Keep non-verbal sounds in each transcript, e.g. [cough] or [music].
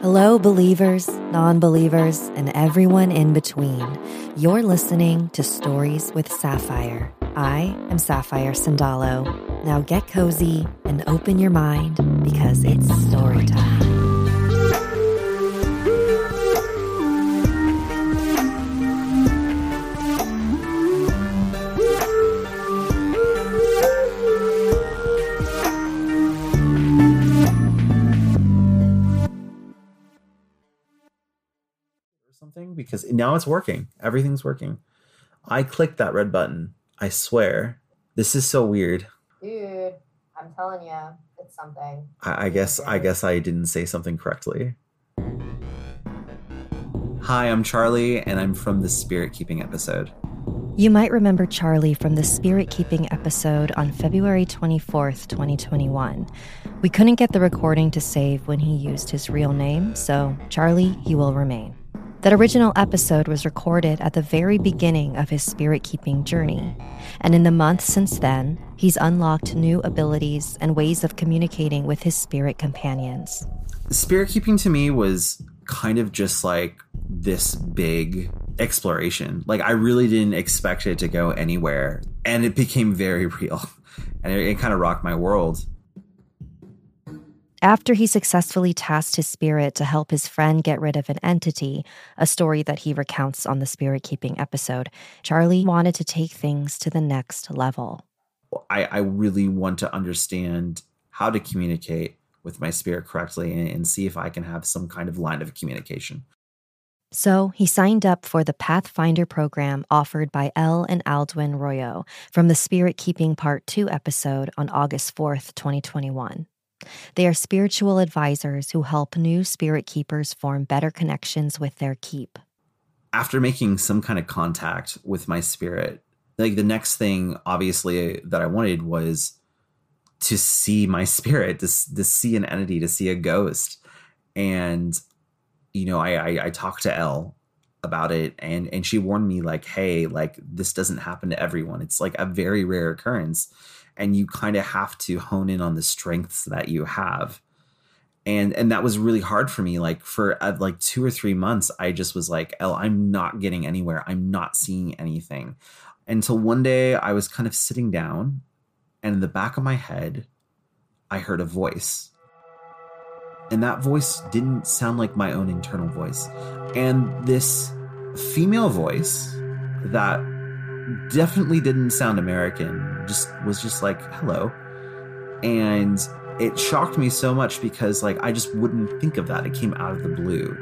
Hello, believers, non believers, and everyone in between. You're listening to Stories with Sapphire. I am Sapphire Sandalo. Now get cozy and open your mind because it's story time. Because now it's working. Everything's working. I clicked that red button. I swear. This is so weird. Dude, I'm telling you, it's something. I, I guess I guess I didn't say something correctly. Hi, I'm Charlie, and I'm from the Spirit Keeping episode. You might remember Charlie from the Spirit Keeping episode on February 24th, 2021. We couldn't get the recording to save when he used his real name, so Charlie, he will remain. That original episode was recorded at the very beginning of his spirit keeping journey. And in the months since then, he's unlocked new abilities and ways of communicating with his spirit companions. Spirit keeping to me was kind of just like this big exploration. Like, I really didn't expect it to go anywhere. And it became very [laughs] real. And it, it kind of rocked my world. After he successfully tasked his spirit to help his friend get rid of an entity, a story that he recounts on the spirit keeping episode, Charlie wanted to take things to the next level. I, I really want to understand how to communicate with my spirit correctly and, and see if I can have some kind of line of communication. So he signed up for the Pathfinder program offered by Elle and Aldwin Royo from the Spirit Keeping Part 2 episode on August 4th, 2021. They are spiritual advisors who help new spirit keepers form better connections with their keep. After making some kind of contact with my spirit, like the next thing, obviously, that I wanted was to see my [laughs] spirit, to, to see an entity, to see a ghost. And, you know, I, I, I talked to Elle about it and and she warned me like hey like this doesn't happen to everyone it's like a very rare occurrence and you kind of have to hone in on the strengths that you have. And and that was really hard for me like for uh, like two or three months i just was like oh i'm not getting anywhere. I'm not seeing anything. Until one day i was kind of sitting down and in the back of my head i heard a voice. And that voice didn't sound like my own internal voice. And this female voice that definitely didn't sound American. Just was just like hello, and it shocked me so much because like I just wouldn't think of that. It came out of the blue,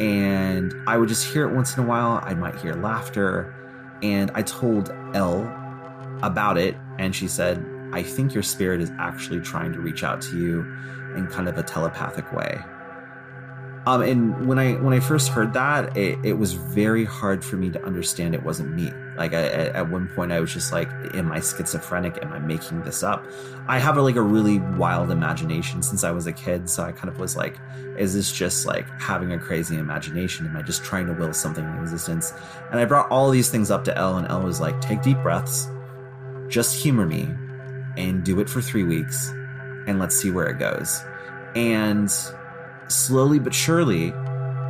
and I would just hear it once in a while. I might hear laughter, and I told Elle about it, and she said, "I think your spirit is actually trying to reach out to you in kind of a telepathic way." Um, and when I when I first heard that, it, it was very hard for me to understand it wasn't me. Like I, at one point, I was just like, "Am I schizophrenic? Am I making this up?" I have a, like a really wild imagination since I was a kid, so I kind of was like, "Is this just like having a crazy imagination? Am I just trying to will something into existence?" And I brought all these things up to Elle, and Elle was like, "Take deep breaths, just humor me, and do it for three weeks, and let's see where it goes." And slowly but surely,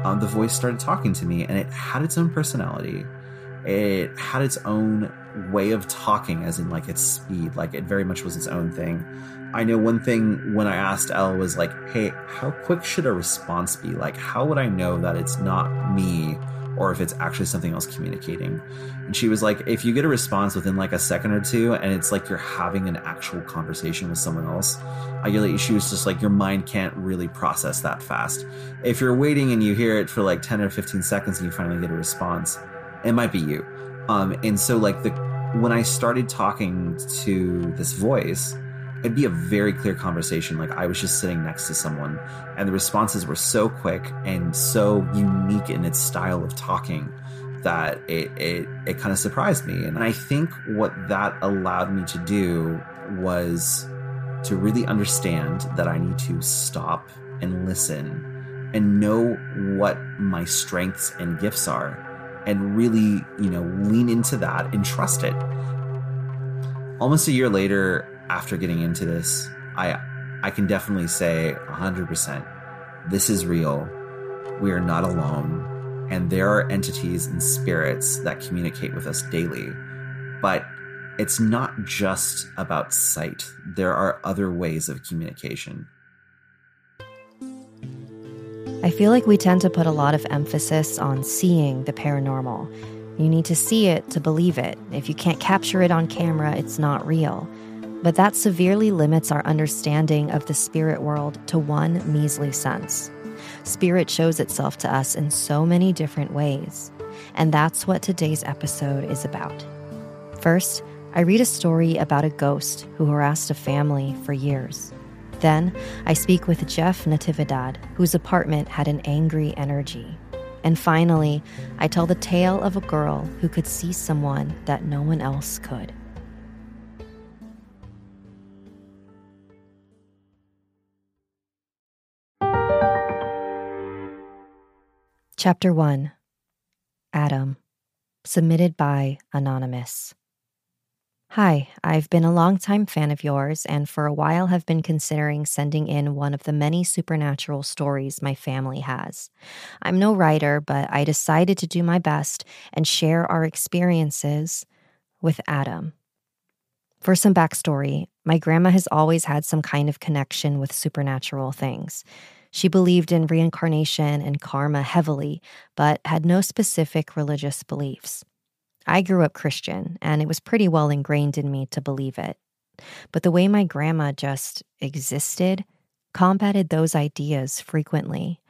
um, the voice started talking to me, and it had its own personality. It had its own way of talking, as in like its speed. Like it very much was its own thing. I know one thing when I asked Elle was like, "Hey, how quick should a response be? Like, how would I know that it's not me or if it's actually something else communicating. And she was like, if you get a response within like a second or two, and it's like you're having an actual conversation with someone else, I get like she was just like your mind can't really process that fast. If you're waiting and you hear it for like 10 or 15 seconds and you finally get a response, it might be you. Um, and so like the when I started talking to this voice, it'd be a very clear conversation like i was just sitting next to someone and the responses were so quick and so unique in its style of talking that it it, it kind of surprised me. And i think what that allowed me to do was to really understand that i need to stop and listen and know what my strengths and gifts are and really you know lean into that and trust it. Almost a year later after getting into this, I I can definitely say 100% this is real. We are not alone and there are entities and spirits that communicate with us daily. But it's not just about sight. There are other ways of communication. I feel like we tend to put a lot of emphasis on seeing the paranormal. You need to see it to believe it. If you can't capture it on camera, it's not real. But that severely limits our understanding of the spirit world to one measly sense. Spirit shows itself to us in so many different ways. And that's what today's episode is about. First, I read a story about a ghost who harassed a family for years. Then, I speak with Jeff Natividad, whose apartment had an angry energy. And finally, I tell the tale of a girl who could see someone that no one else could. Chapter 1 Adam, submitted by Anonymous. Hi, I've been a longtime fan of yours and for a while have been considering sending in one of the many supernatural stories my family has. I'm no writer, but I decided to do my best and share our experiences with Adam. For some backstory, my grandma has always had some kind of connection with supernatural things. She believed in reincarnation and karma heavily, but had no specific religious beliefs. I grew up Christian, and it was pretty well ingrained in me to believe it. But the way my grandma just existed combated those ideas frequently.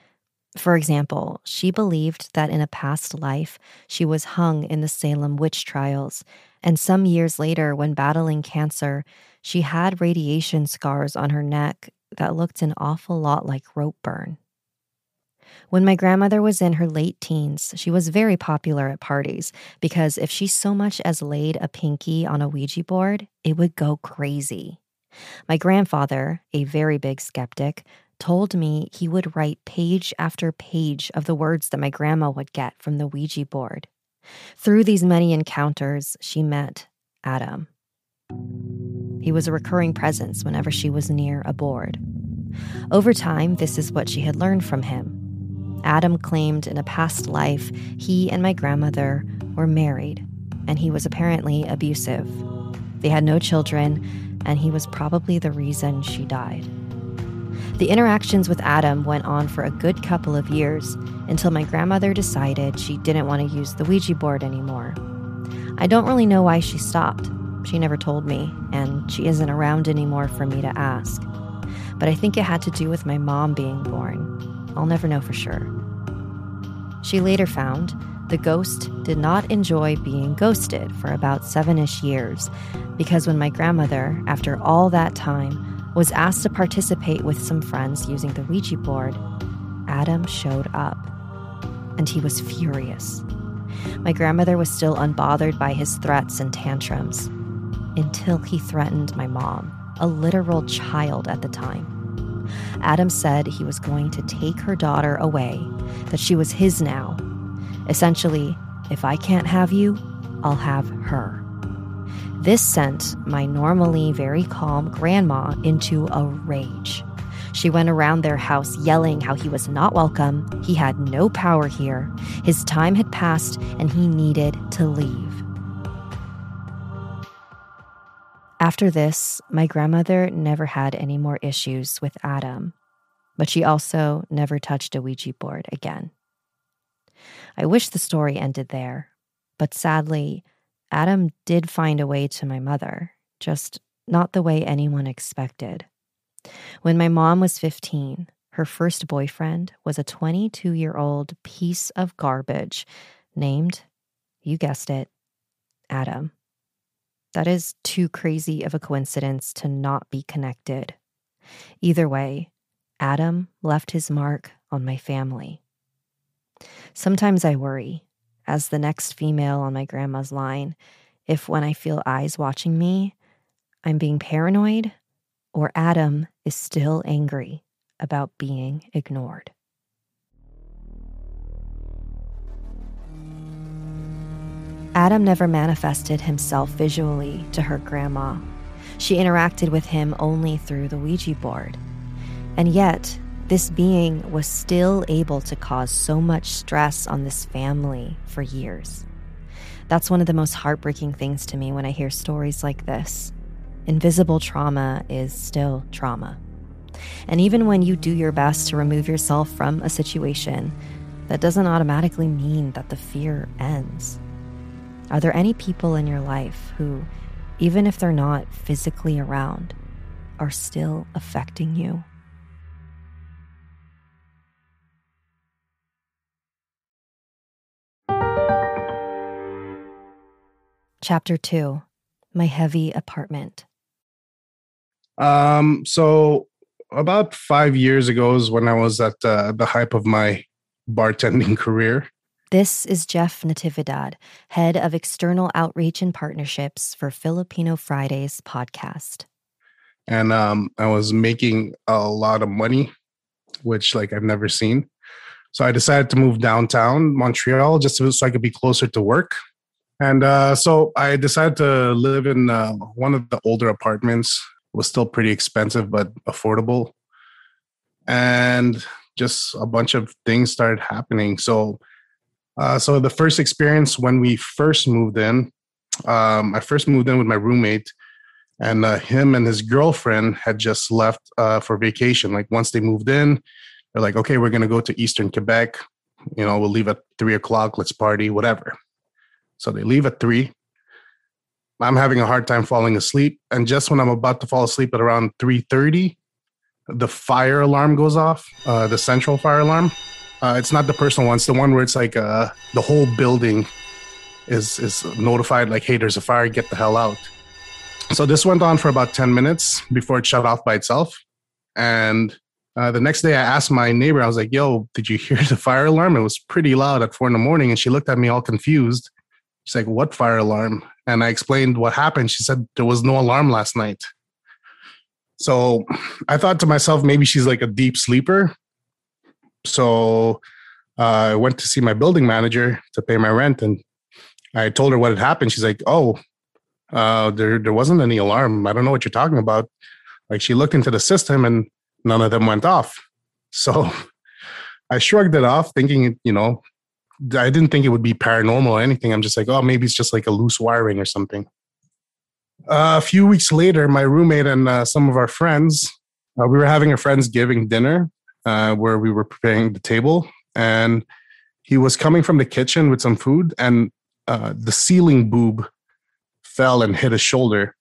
For example, she believed that in a past life she was hung in the Salem witch trials, and some years later, when battling cancer, she had radiation scars on her neck that looked an awful lot like rope burn. When my grandmother was in her late teens, she was very popular at parties because if she so much as laid a pinky on a Ouija board, it would go crazy. My grandfather, a very big skeptic, told me he would write page after page of the words that my grandma would get from the Ouija board. Through these many encounters, she met Adam. He was a recurring presence whenever she was near a board. Over time, this is what she had learned from him. Adam claimed in a past life he and my grandmother were married, and he was apparently abusive. They had no children, and he was probably the reason she died. The interactions with Adam went on for a good couple of years until my grandmother decided she didn't want to use the Ouija board anymore. I don't really know why she stopped. She never told me, and she isn't around anymore for me to ask. But I think it had to do with my mom being born. I'll never know for sure. She later found the ghost did not enjoy being ghosted for about seven ish years because when my grandmother, after all that time, was asked to participate with some friends using the Ouija board, Adam showed up. And he was furious. My grandmother was still unbothered by his threats and tantrums until he threatened my mom, a literal child at the time. Adam said he was going to take her daughter away, that she was his now. Essentially, if I can't have you, I'll have her. This sent my normally very calm grandma into a rage. She went around their house yelling how he was not welcome, he had no power here, his time had passed, and he needed to leave. After this, my grandmother never had any more issues with Adam, but she also never touched a Ouija board again. I wish the story ended there, but sadly, Adam did find a way to my mother, just not the way anyone expected. When my mom was 15, her first boyfriend was a 22 year old piece of garbage named, you guessed it, Adam. That is too crazy of a coincidence to not be connected. Either way, Adam left his mark on my family. Sometimes I worry, as the next female on my grandma's line, if when I feel eyes watching me, I'm being paranoid or Adam is still angry about being ignored. Adam never manifested himself visually to her grandma. She interacted with him only through the Ouija board. And yet, this being was still able to cause so much stress on this family for years. That's one of the most heartbreaking things to me when I hear stories like this. Invisible trauma is still trauma. And even when you do your best to remove yourself from a situation, that doesn't automatically mean that the fear ends. Are there any people in your life who, even if they're not physically around, are still affecting you? Chapter 2 My Heavy Apartment. Um, so about five years ago is when I was at uh, the hype of my bartending [laughs] career. This is Jeff Natividad, head of external outreach and partnerships for Filipino Fridays podcast. And um, I was making a lot of money, which like I've never seen. So I decided to move downtown Montreal just so I could be closer to work. And uh, so I decided to live in uh, one of the older apartments. It was still pretty expensive, but affordable. And just a bunch of things started happening. So uh, so the first experience when we first moved in, um, I first moved in with my roommate, and uh, him and his girlfriend had just left uh, for vacation. Like once they moved in, they're like, "Okay, we're gonna go to Eastern Quebec. You know, we'll leave at three o'clock. Let's party, whatever." So they leave at three. I'm having a hard time falling asleep, and just when I'm about to fall asleep at around three thirty, the fire alarm goes off, uh, the central fire alarm uh, it's not the personal one. It's the one where it's like uh, the whole building is is notified, like, "Hey, there's a fire. Get the hell out." So this went on for about ten minutes before it shut off by itself. And uh, the next day, I asked my neighbor. I was like, "Yo, did you hear [laughs] the fire alarm? It was pretty loud at four in the morning." And she looked at me all confused. She's like, "What fire alarm?" And I explained what happened. She said there was no alarm last night. So I thought to myself, maybe she's like a deep sleeper so uh, I went to see my building manager to pay my rent, and I told her what had happened. She's like, "Oh, uh, there there wasn't any alarm. I don't know what you're talking about." Like she looked into the system, and none of them went off. [laughs] So I shrugged it off, thinking, you know, I didn't think it would be paranormal or anything. I'm just like, oh, maybe it's just like a loose wiring or something. Uh, a few weeks later, my roommate and uh, some of our friends, uh, we were having a friendsgiving dinner, uh, where we were preparing the table, and he was coming from the kitchen with some food, and uh, the ceiling boob fell and hit his shoulder.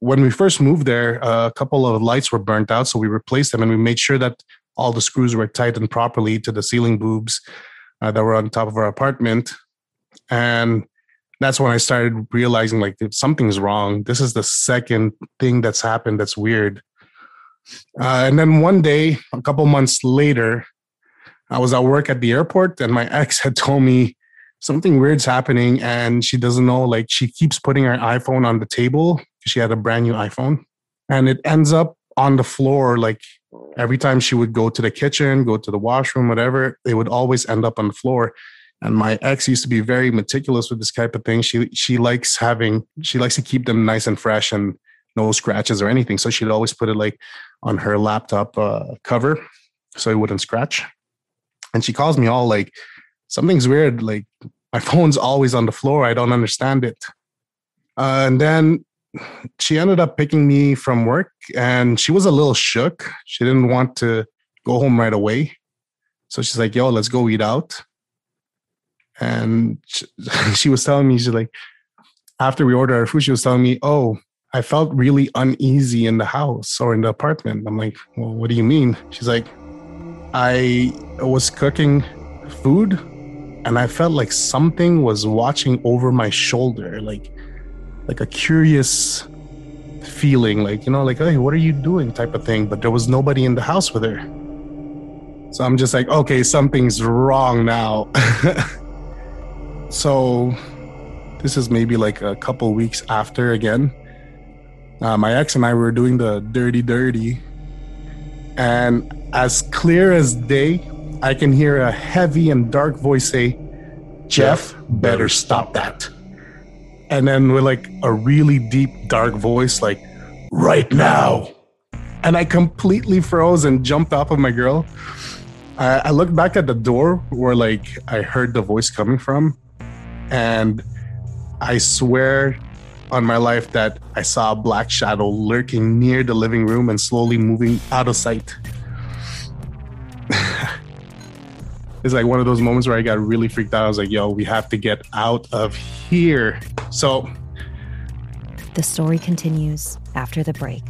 When we first moved there, uh, a couple of lights were burnt out, so we replaced them, and we made sure that all the screws were tightened properly to the ceiling boobs uh, that were on top of our apartment, and that's when I started realizing like something's wrong. This is the second thing that's happened that's weird. Uh, and then one day, a couple months later, I was at work at the airport, and my [laughs] ex had told me something weird's happening, and she doesn't know. Like she keeps putting her iPhone on the table. She had a brand new iPhone, and it ends up on the floor. Like every time she would go to the kitchen, go to the washroom, whatever, it would always end up on the floor. And my ex used to be very meticulous with this type of thing. She she likes having she likes to keep them nice and fresh and no scratches or anything. So she'd always put it like on her laptop uh, cover so it wouldn't scratch. And she calls me all like, something's weird. Like, my [laughs] phone's always on the floor. I don't understand it. Uh, and then she ended up picking me from work and she was a little shook. She didn't want to go home right away. So she's like, yo, let's go eat out. And she, [laughs] she was telling me, she's like, after we ordered our food, she was telling me, oh, I felt really uneasy in the house or in the apartment. I'm like, well, what do you mean? She's like, I was cooking food and I felt like something was watching over my shoulder. Like like a curious feeling, like, you know, like, hey, what are you doing type of thing. But there was nobody in the house with her. So I'm just like, okay, something's wrong now. [laughs] so this is maybe like a couple weeks after again. Uh, my ex and I were doing the dirty, dirty. And as clear as day, I can hear a heavy and dark voice say, Jeff, better stop that. And then with like a really deep, dark voice, like, right now. And I completely froze and jumped off of my girl. I, I looked back at the door where like I heard the voice coming from. And I swear on my life that I saw a black shadow lurking near the living room and slowly moving out of sight. [laughs] it's like one of those moments where I got really freaked out. I was like, yo, we have to get out of here. So the story continues after the break.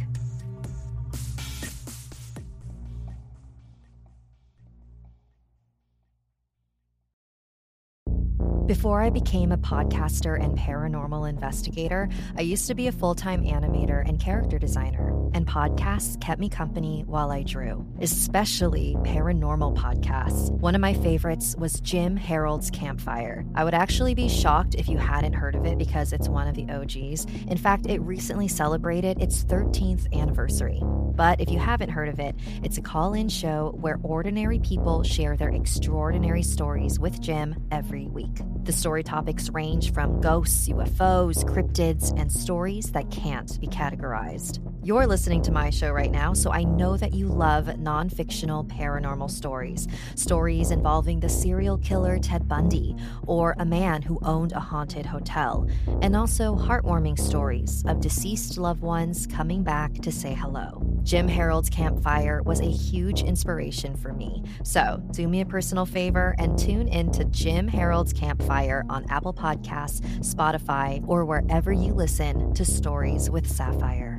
Before I became a podcaster and paranormal investigator, I used to be a full time animator and character designer, and podcasts kept me company while I drew, especially paranormal podcasts. One of my favorites was Jim Harold's Campfire. I would actually be shocked if you hadn't heard of it because it's one of the OGs. In fact, it recently celebrated its 13th anniversary. But if you haven't heard of it, it's a call in show where ordinary people share their extraordinary stories with Jim every week. The story topics range from ghosts, UFOs, cryptids, and stories that can't be categorized. You're listening to my show right now, so I know that you love non fictional paranormal stories. Stories involving the serial killer Ted Bundy or a man who owned a haunted hotel, and also heartwarming stories of deceased loved ones coming back to say hello. Jim Harold's Campfire was a huge inspiration for me. So, do me a personal favor and tune in to Jim Harold's Campfire on Apple Podcasts, Spotify, or wherever you listen to Stories with Sapphire.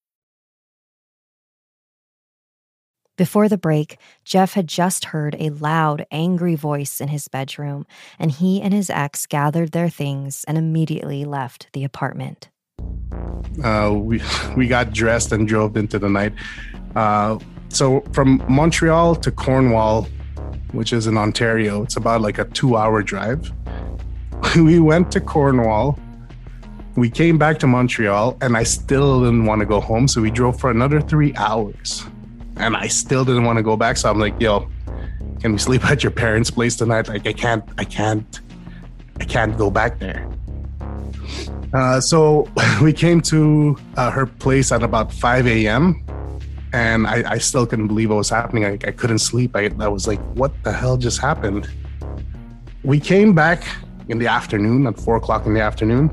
Before the break, Jeff had just heard a loud, angry voice in his bedroom, and he and his ex gathered their things and immediately left the apartment. Uh, we [laughs] we got dressed and drove into the night. Uh, so from Montreal to Cornwall, which is in Ontario, it's about like a two-hour drive. [laughs] we went to Cornwall. We came back to Montreal, and I still didn't want to go home, so we drove for another three hours and I still didn't want to go back. So I'm like, yo, can we sleep [laughs] at your parents' place tonight? Like, I can't, I can't, I can't go back there. Uh, so [laughs] we came to uh, her place at about 5 a.m. And I, I, still couldn't believe what was happening. I, I couldn't sleep. I, I was like, what the hell just happened? We came back in the afternoon at four o'clock in the afternoon,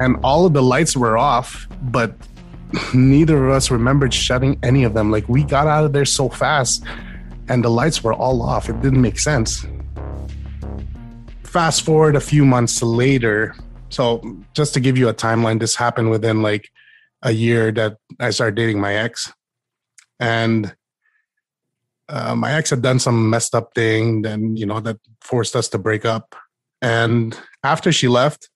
and all of the lights were off, but neither of us remembered shutting any of them. Like we got out of there so fast and the lights were all off. It didn't make sense. Fast forward a few months later. So, just to give you a timeline, this happened within like a year that I started dating my ex. And uh, my ex had done some messed up thing, then, you know, that forced us to break up. And after she left,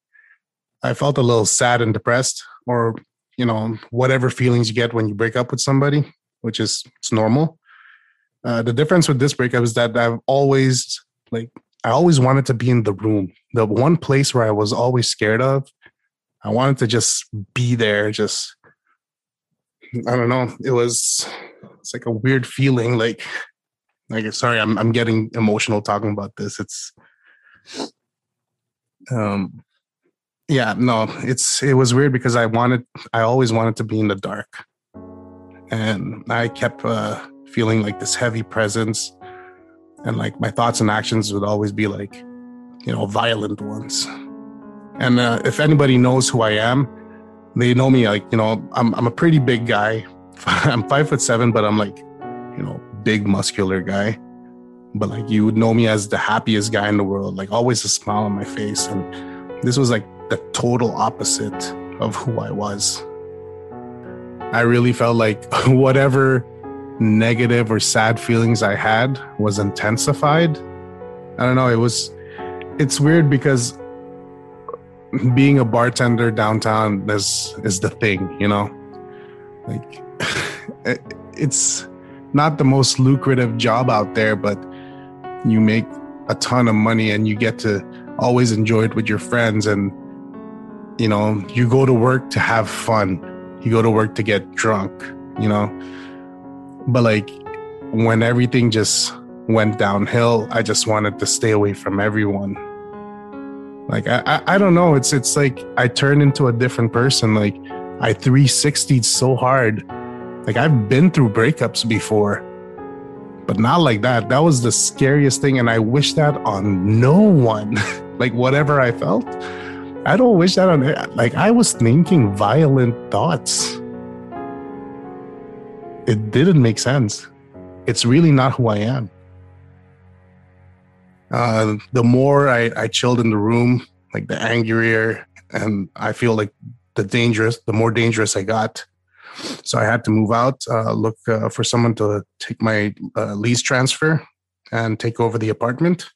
I felt a little sad and depressed, or you know whatever feelings you get when you break up with somebody which is it's normal. Uh, the difference with this breakup is that i've always like i always wanted to be in the room. The one place where i was always scared of i wanted to just be there just i don't know it was it's like a weird feeling like like sorry i'm, I'm getting emotional talking about this. It's um yeah no it's it was weird because i wanted i always wanted to be in the dark and i kept uh, feeling like this heavy presence and like my thoughts and actions would always be like you know violent ones And uh, if anybody knows who I am, they know me like, you know, I'm, I'm a pretty big guy. [laughs] I'm five foot seven, but I'm like, you know, big muscular guy. But like you would know me as the happiest guy in the world, like always a smile on my face. And this was like the total opposite of who I was. I really felt like [laughs] whatever negative or sad feelings I had was intensified. I don't know, it was it's weird because being a bartender downtown is is the thing, you know. Like [laughs] it's not the most lucrative job out there, but you make a ton of money and you get to always enjoy it with your friends and you know, you go to work to have fun. You go to work to get drunk, you know. But like when everything just went downhill, I just wanted to stay away from everyone. Like I, I, I don't know. It's it's like I turned into a different person. Like I 360'd so hard. Like I've been through breakups before, but not like that. That was the scariest thing, and I wish that on no one. [laughs] like whatever I felt, I don't wish that on. Like I was thinking violent thoughts. It didn't make sense. It's really not who I am. Uh, the more I, I chilled in the room, like the angrier, and I feel like the dangerous, the more dangerous I got. So I had to move out, uh, look uh, for someone to take my uh, lease transfer and take over the apartment.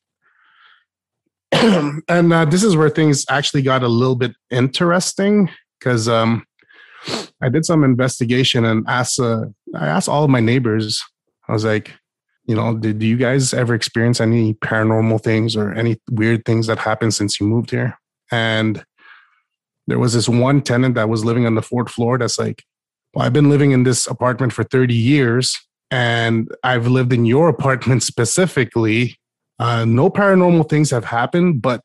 [clears throat] and uh, this is where things actually got a little bit interesting because um, I did some investigation and asked uh, I asked all of my neighbors. I was like, you know, did do you guys ever experience any paranormal things or any weird things that happened since you moved here? And there was this one tenant that was living on the fourth floor that's like, well, I've been living in this apartment for 30 years and I've lived in your [laughs] apartment specifically. Uh, no paranormal things have happened, but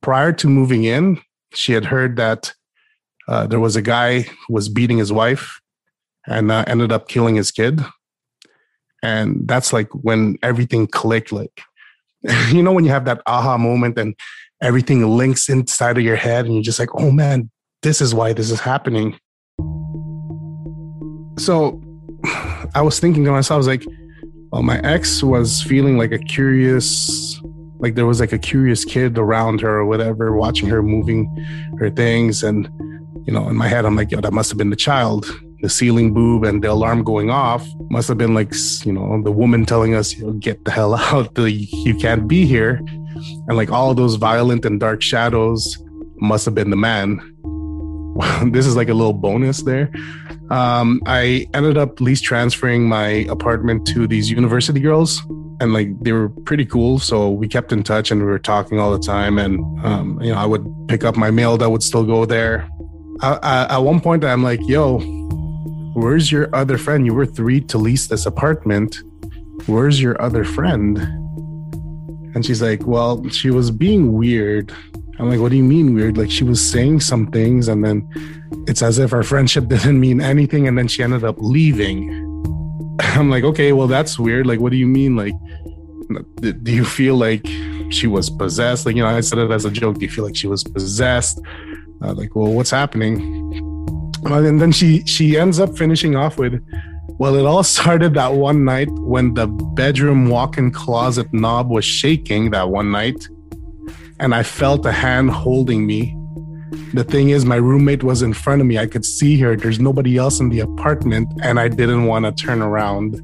prior to moving in, she had heard that uh, there was a guy who was beating his wife and uh, ended up killing his kid. And that's like when everything clicked like [laughs] you know when you have that aha moment and everything links inside of your head and you're just like oh man this is why this is happening. So [sighs] i was thinking to myself i was like well my ex was feeling like a curious like there was like a curious kid around her or whatever watching her moving her things. And you know in my head i'm like yo that must have been the child. The ceiling boob and the alarm going off must have been like you know the woman telling us you know, get the hell [laughs] out. You can't be here. And like all those violent and dark shadows must have been the man. [laughs] This is like a little bonus there um, i ended up lease transferring my apartment to these university girls and like they were pretty cool so we kept in touch and we were talking all the time and um, you know i would pick up my mail that would still go there I, I, at one point i'm like yo Where's your other friend? You were three to lease this apartment. Where's your other friend? And she's like, Well, she was being weird. I'm like, What do you mean weird? Like, she was saying some things, and then it's as if our friendship [laughs] didn't mean anything. And then she ended up leaving. [laughs] I'm like, Okay, well, that's weird. Like, what do you mean? Like, do you feel like she was possessed? Like, you know, I said it as a joke. Do you feel like she was possessed? Uh, like, well, what's happening? and then she she ends up finishing off with well it all [laughs] started that one night when the bedroom walk-in closet knob was shaking that one night and i felt a hand holding me. The thing is my roommate was in front of me. I could see her. There's nobody else in the apartment and i didn't want to turn around.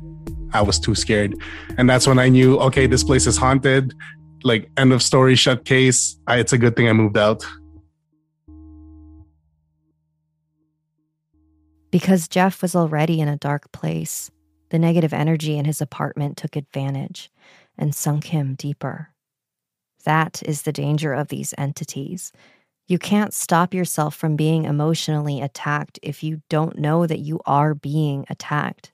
I was too scared. And that's when i knew okay this place is haunted. Like end of story shut case. I, it's a good thing i moved out. Because Jeff was already in a dark place, the negative energy in his apartment took advantage and sunk him deeper. That is the danger of these entities. You can't stop yourself from being emotionally attacked if you don't know that you are being attacked.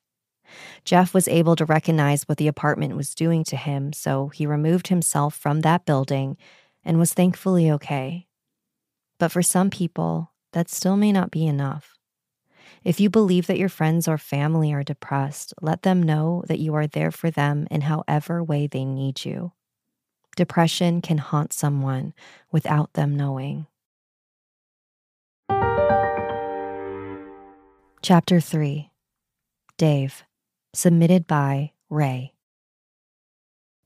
Jeff was able to recognize what the apartment was doing to him, so he removed himself from that building and was thankfully okay. But for some people, that still may not be enough. If you believe that your friends or family are depressed, let them know that you are there for them in however way they need you depression can haunt someone without them knowing. Chapter 3 Dave, submitted by Ray.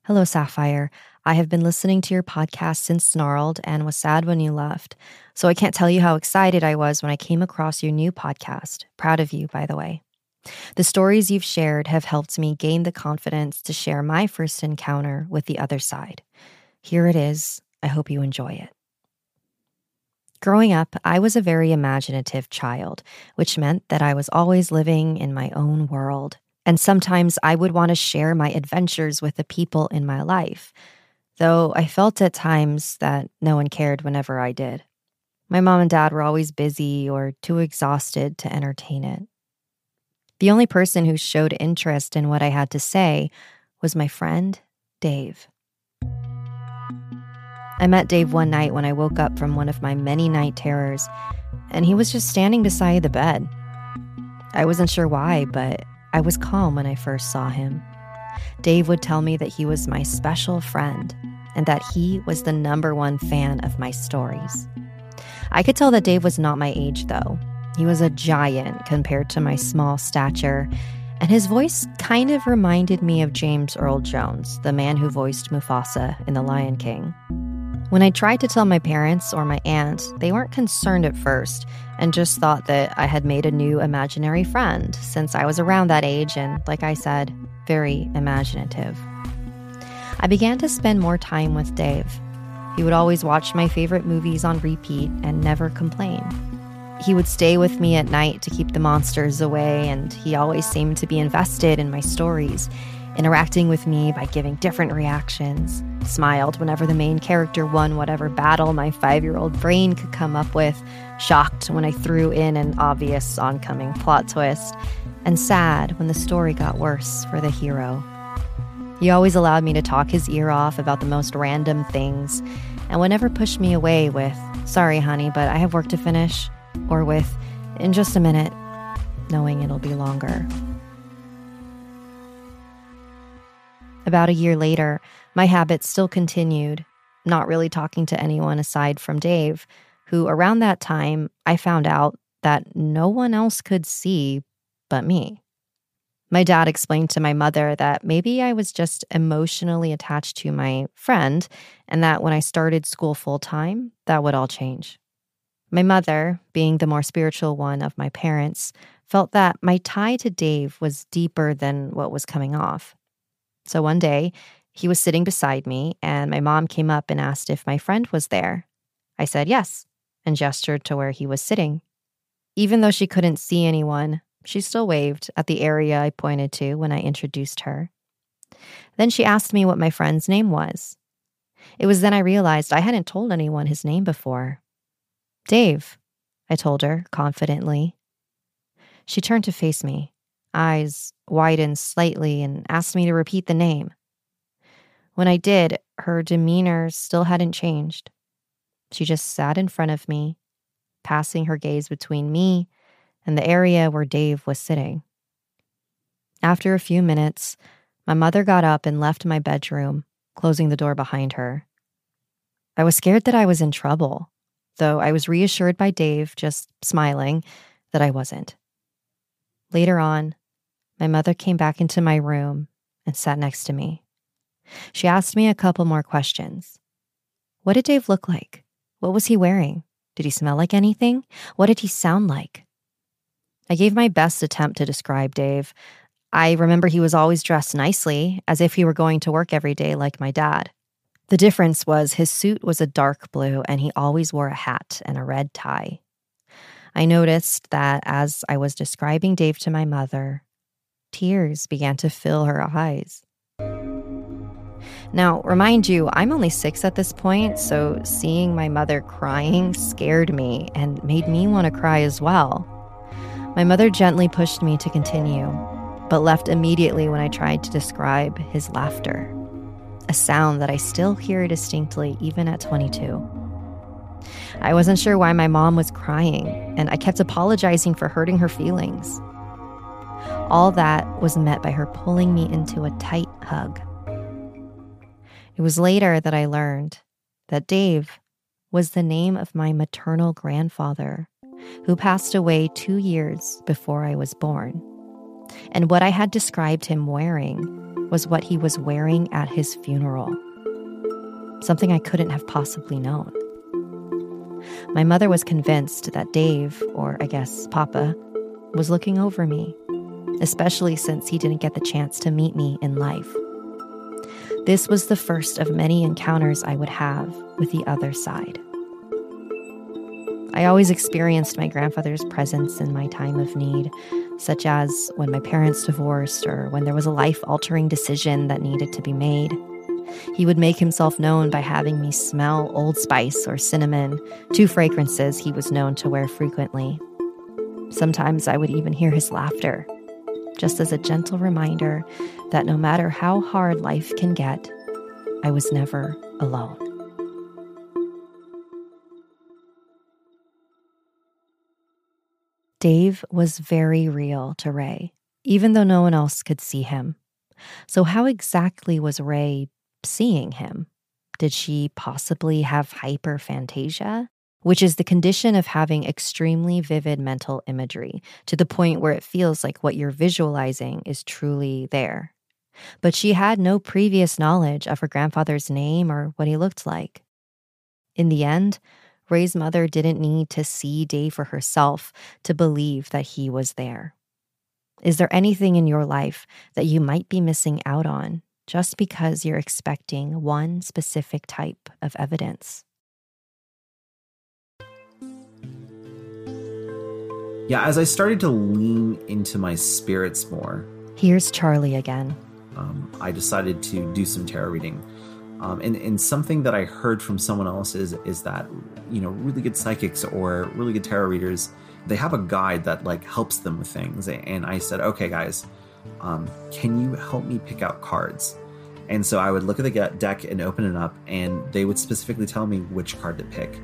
Hello, Sapphire. I have been listening to your podcast since Snarled and was sad when you left. So I can't tell you how excited I was when I came across your new podcast. Proud of you, by the way. The stories you've shared have helped me gain the confidence to share my first encounter with the other side. Here it is. I hope you enjoy it. Growing up, I was a very imaginative child, which meant that I was always living in my own world. And sometimes I would want to share my adventures with the people in my life, though I felt at times that no one cared whenever I did. My mom and dad were always busy or too exhausted to entertain it. The only person who showed interest in what I had to say was my friend, Dave. I met Dave one night when I woke up from one of my many night terrors, and he was just standing beside the bed. I wasn't sure why, but I was calm when I first saw him. Dave would tell me that he was my special friend and that he was the number one fan of my stories. I could tell that Dave was not my age, though. He was a giant compared to my small stature, and his voice kind of reminded me of James Earl Jones, the man who voiced Mufasa in The Lion King. When I tried to tell my parents or my aunt, they weren't concerned at first and just thought that I had made a new imaginary friend since I was around that age and, like I said, very imaginative. I began to spend more time with Dave. He would always watch my favorite movies on repeat and never complain. He would stay with me at night to keep the monsters away, and he always seemed to be invested in my stories interacting with me by giving different reactions, smiled whenever the main character won whatever battle my five year old brain could come up with, shocked when I threw in an obvious oncoming plot twist, and sad when the story got worse for the hero. He always allowed me to talk his ear off about the most random things, and would never push me away with, sorry, honey, but I have work to finish, or with, in just a minute, knowing it'll be longer. About a year later, my habits still continued, not really talking to anyone aside from Dave, who around that time I found out that no one else could see but me. My dad explained to my mother that maybe I was just emotionally attached to my friend, and that when I started school full time, that would all change. My mother, being the more spiritual one of my parents, felt that my tie to Dave was deeper than what was coming off. So one day, he was sitting beside me, and my mom came up and asked if my friend was there. I said yes and gestured to where he was sitting. Even though she couldn't see anyone, she still waved at the area I pointed to when I introduced her. Then she asked me what my friend's name was. It was then I realized I hadn't told anyone his name before. Dave, I told her confidently. She turned to face me eyes widened slightly, and asked me to repeat the name. When I did, her demeanor still hadn't changed. She just sat in front of me, passing her gaze between me and the area where Dave was sitting. After a few minutes, my mother got up and left my bedroom, closing the door behind her. I was scared that I was in trouble, though I was reassured by Dave, just smiling, that I wasn't. Later on, my mother came back into my room and sat next to me. She asked me a couple more questions. What did Dave look like? What was he wearing? Did he smell like anything? What did he sound like? I gave my best attempt to describe Dave. I remember he was always dressed nicely, as if he were going to work every day like my dad. The difference was his suit was a dark blue and he always wore a hat and a red tie. I noticed that as I was describing Dave to my mother, Tears began to fill her eyes. Now, remind you, I'm only six at this point, so seeing my mother crying scared me and made me want to cry as well. My mother gently pushed me to continue, but left immediately when I tried to describe his laughter, a sound that I still hear distinctly even at 22. I wasn't sure why my mom was crying, and I kept apologizing for hurting her feelings. All that was met by her pulling me into a tight hug. It was later that I learned that Dave was the name of my maternal grandfather, who passed away two years before I was born. And what I had described him wearing was what he was wearing at his funeral. Something I couldn't have possibly known. My mother was convinced that Dave, or I guess Papa, was looking over me, especially since he didn't get the chance to meet me in life. This was the first of many encounters I would have with the other side. I always experienced my grandfather's presence in my time of need, such as when my parents divorced or when there was a life altering decision that needed to be made. He would make himself known by having me smell Old Spice or cinnamon, two fragrances he was known to wear frequently. Sometimes I would even hear his laughter, just as a gentle reminder that no matter how hard life can get, I was never alone. Dave was very real to Ray, even though no one else could see him. So, how exactly was Ray seeing him? Did she possibly have hyperphantasia? Which is the condition of having extremely vivid mental imagery to the point where it feels like what you're visualizing is truly there. But she had no previous knowledge of her grandfather's name or what he looked like. In the end, Ray's mother didn't need to see Dave for herself to believe that he was there. Is there anything in your life that you might be missing out on just because you're expecting one specific type of evidence. Yeah, as I started to lean into my spirits more, here's Charlie again. Um, I decided to do some tarot reading. Um, and, and something that I heard from someone else is is that you know really good psychics or really good tarot readers they have a guide that like helps them with things. And I said, okay, guys, um, can you help me pick out cards? And so I would look at the deck and open it up, and they would specifically tell me which card to pick.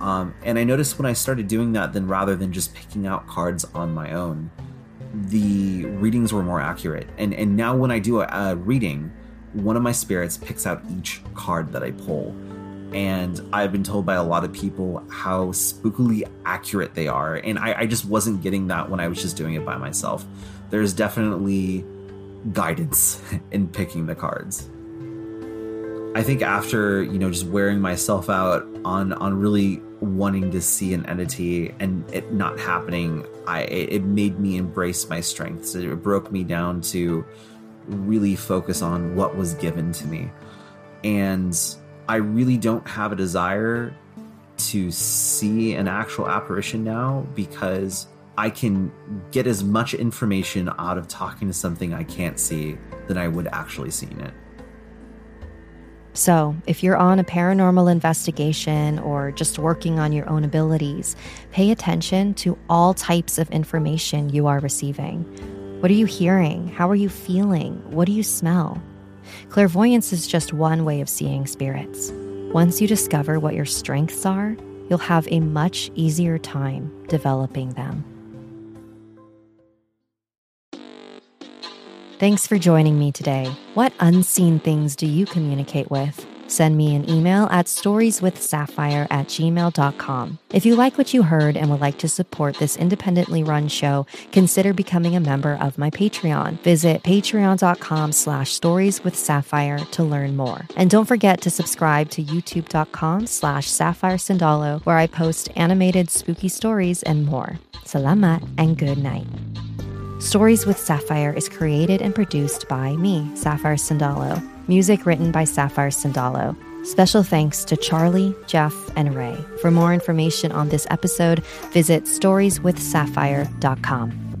Um, and I noticed when I started doing that, then rather than just picking out cards on my own, the readings were more accurate. And and now when I do a, a reading, one of my spirits picks out each card that I pull. And I've been told by a lot of people how spookily accurate they are. And I, I just wasn't getting that when I was just doing it by myself. There's definitely guidance [laughs] in picking the cards. I think after, you know, just wearing myself out on on really wanting to see an entity and it not happening, I it made me embrace my strengths. It broke me down to really focus on what was given to me. And I really don't have a desire to see an actual apparition now because I can get as much information out of talking to something I can't see than I would actually seeing it. So, if you're on a paranormal investigation or just working on your own abilities, pay attention to all types of information you are receiving. What are you hearing? How are you feeling? What do you smell? Clairvoyance is just one way of seeing spirits. Once you discover what your strengths are, you'll have a much easier time developing them. Thanks for joining me today. What unseen things do you communicate with? Send me an email at storieswithsapphire at gmail.com. If you like what you heard and would like to support this independently run show, consider becoming a member of my Patreon. Visit patreon.com slash storieswithsapphire to learn more. And don't forget to subscribe to youtube.com slash sapphire where I post animated spooky stories and more. Salamat and good night. Stories with Sapphire is created and produced by me, Sapphire Sandalo. Music written by Sapphire Sandalo. Special thanks to Charlie, Jeff, and Ray. For more information on this episode, visit storieswithsapphire.com.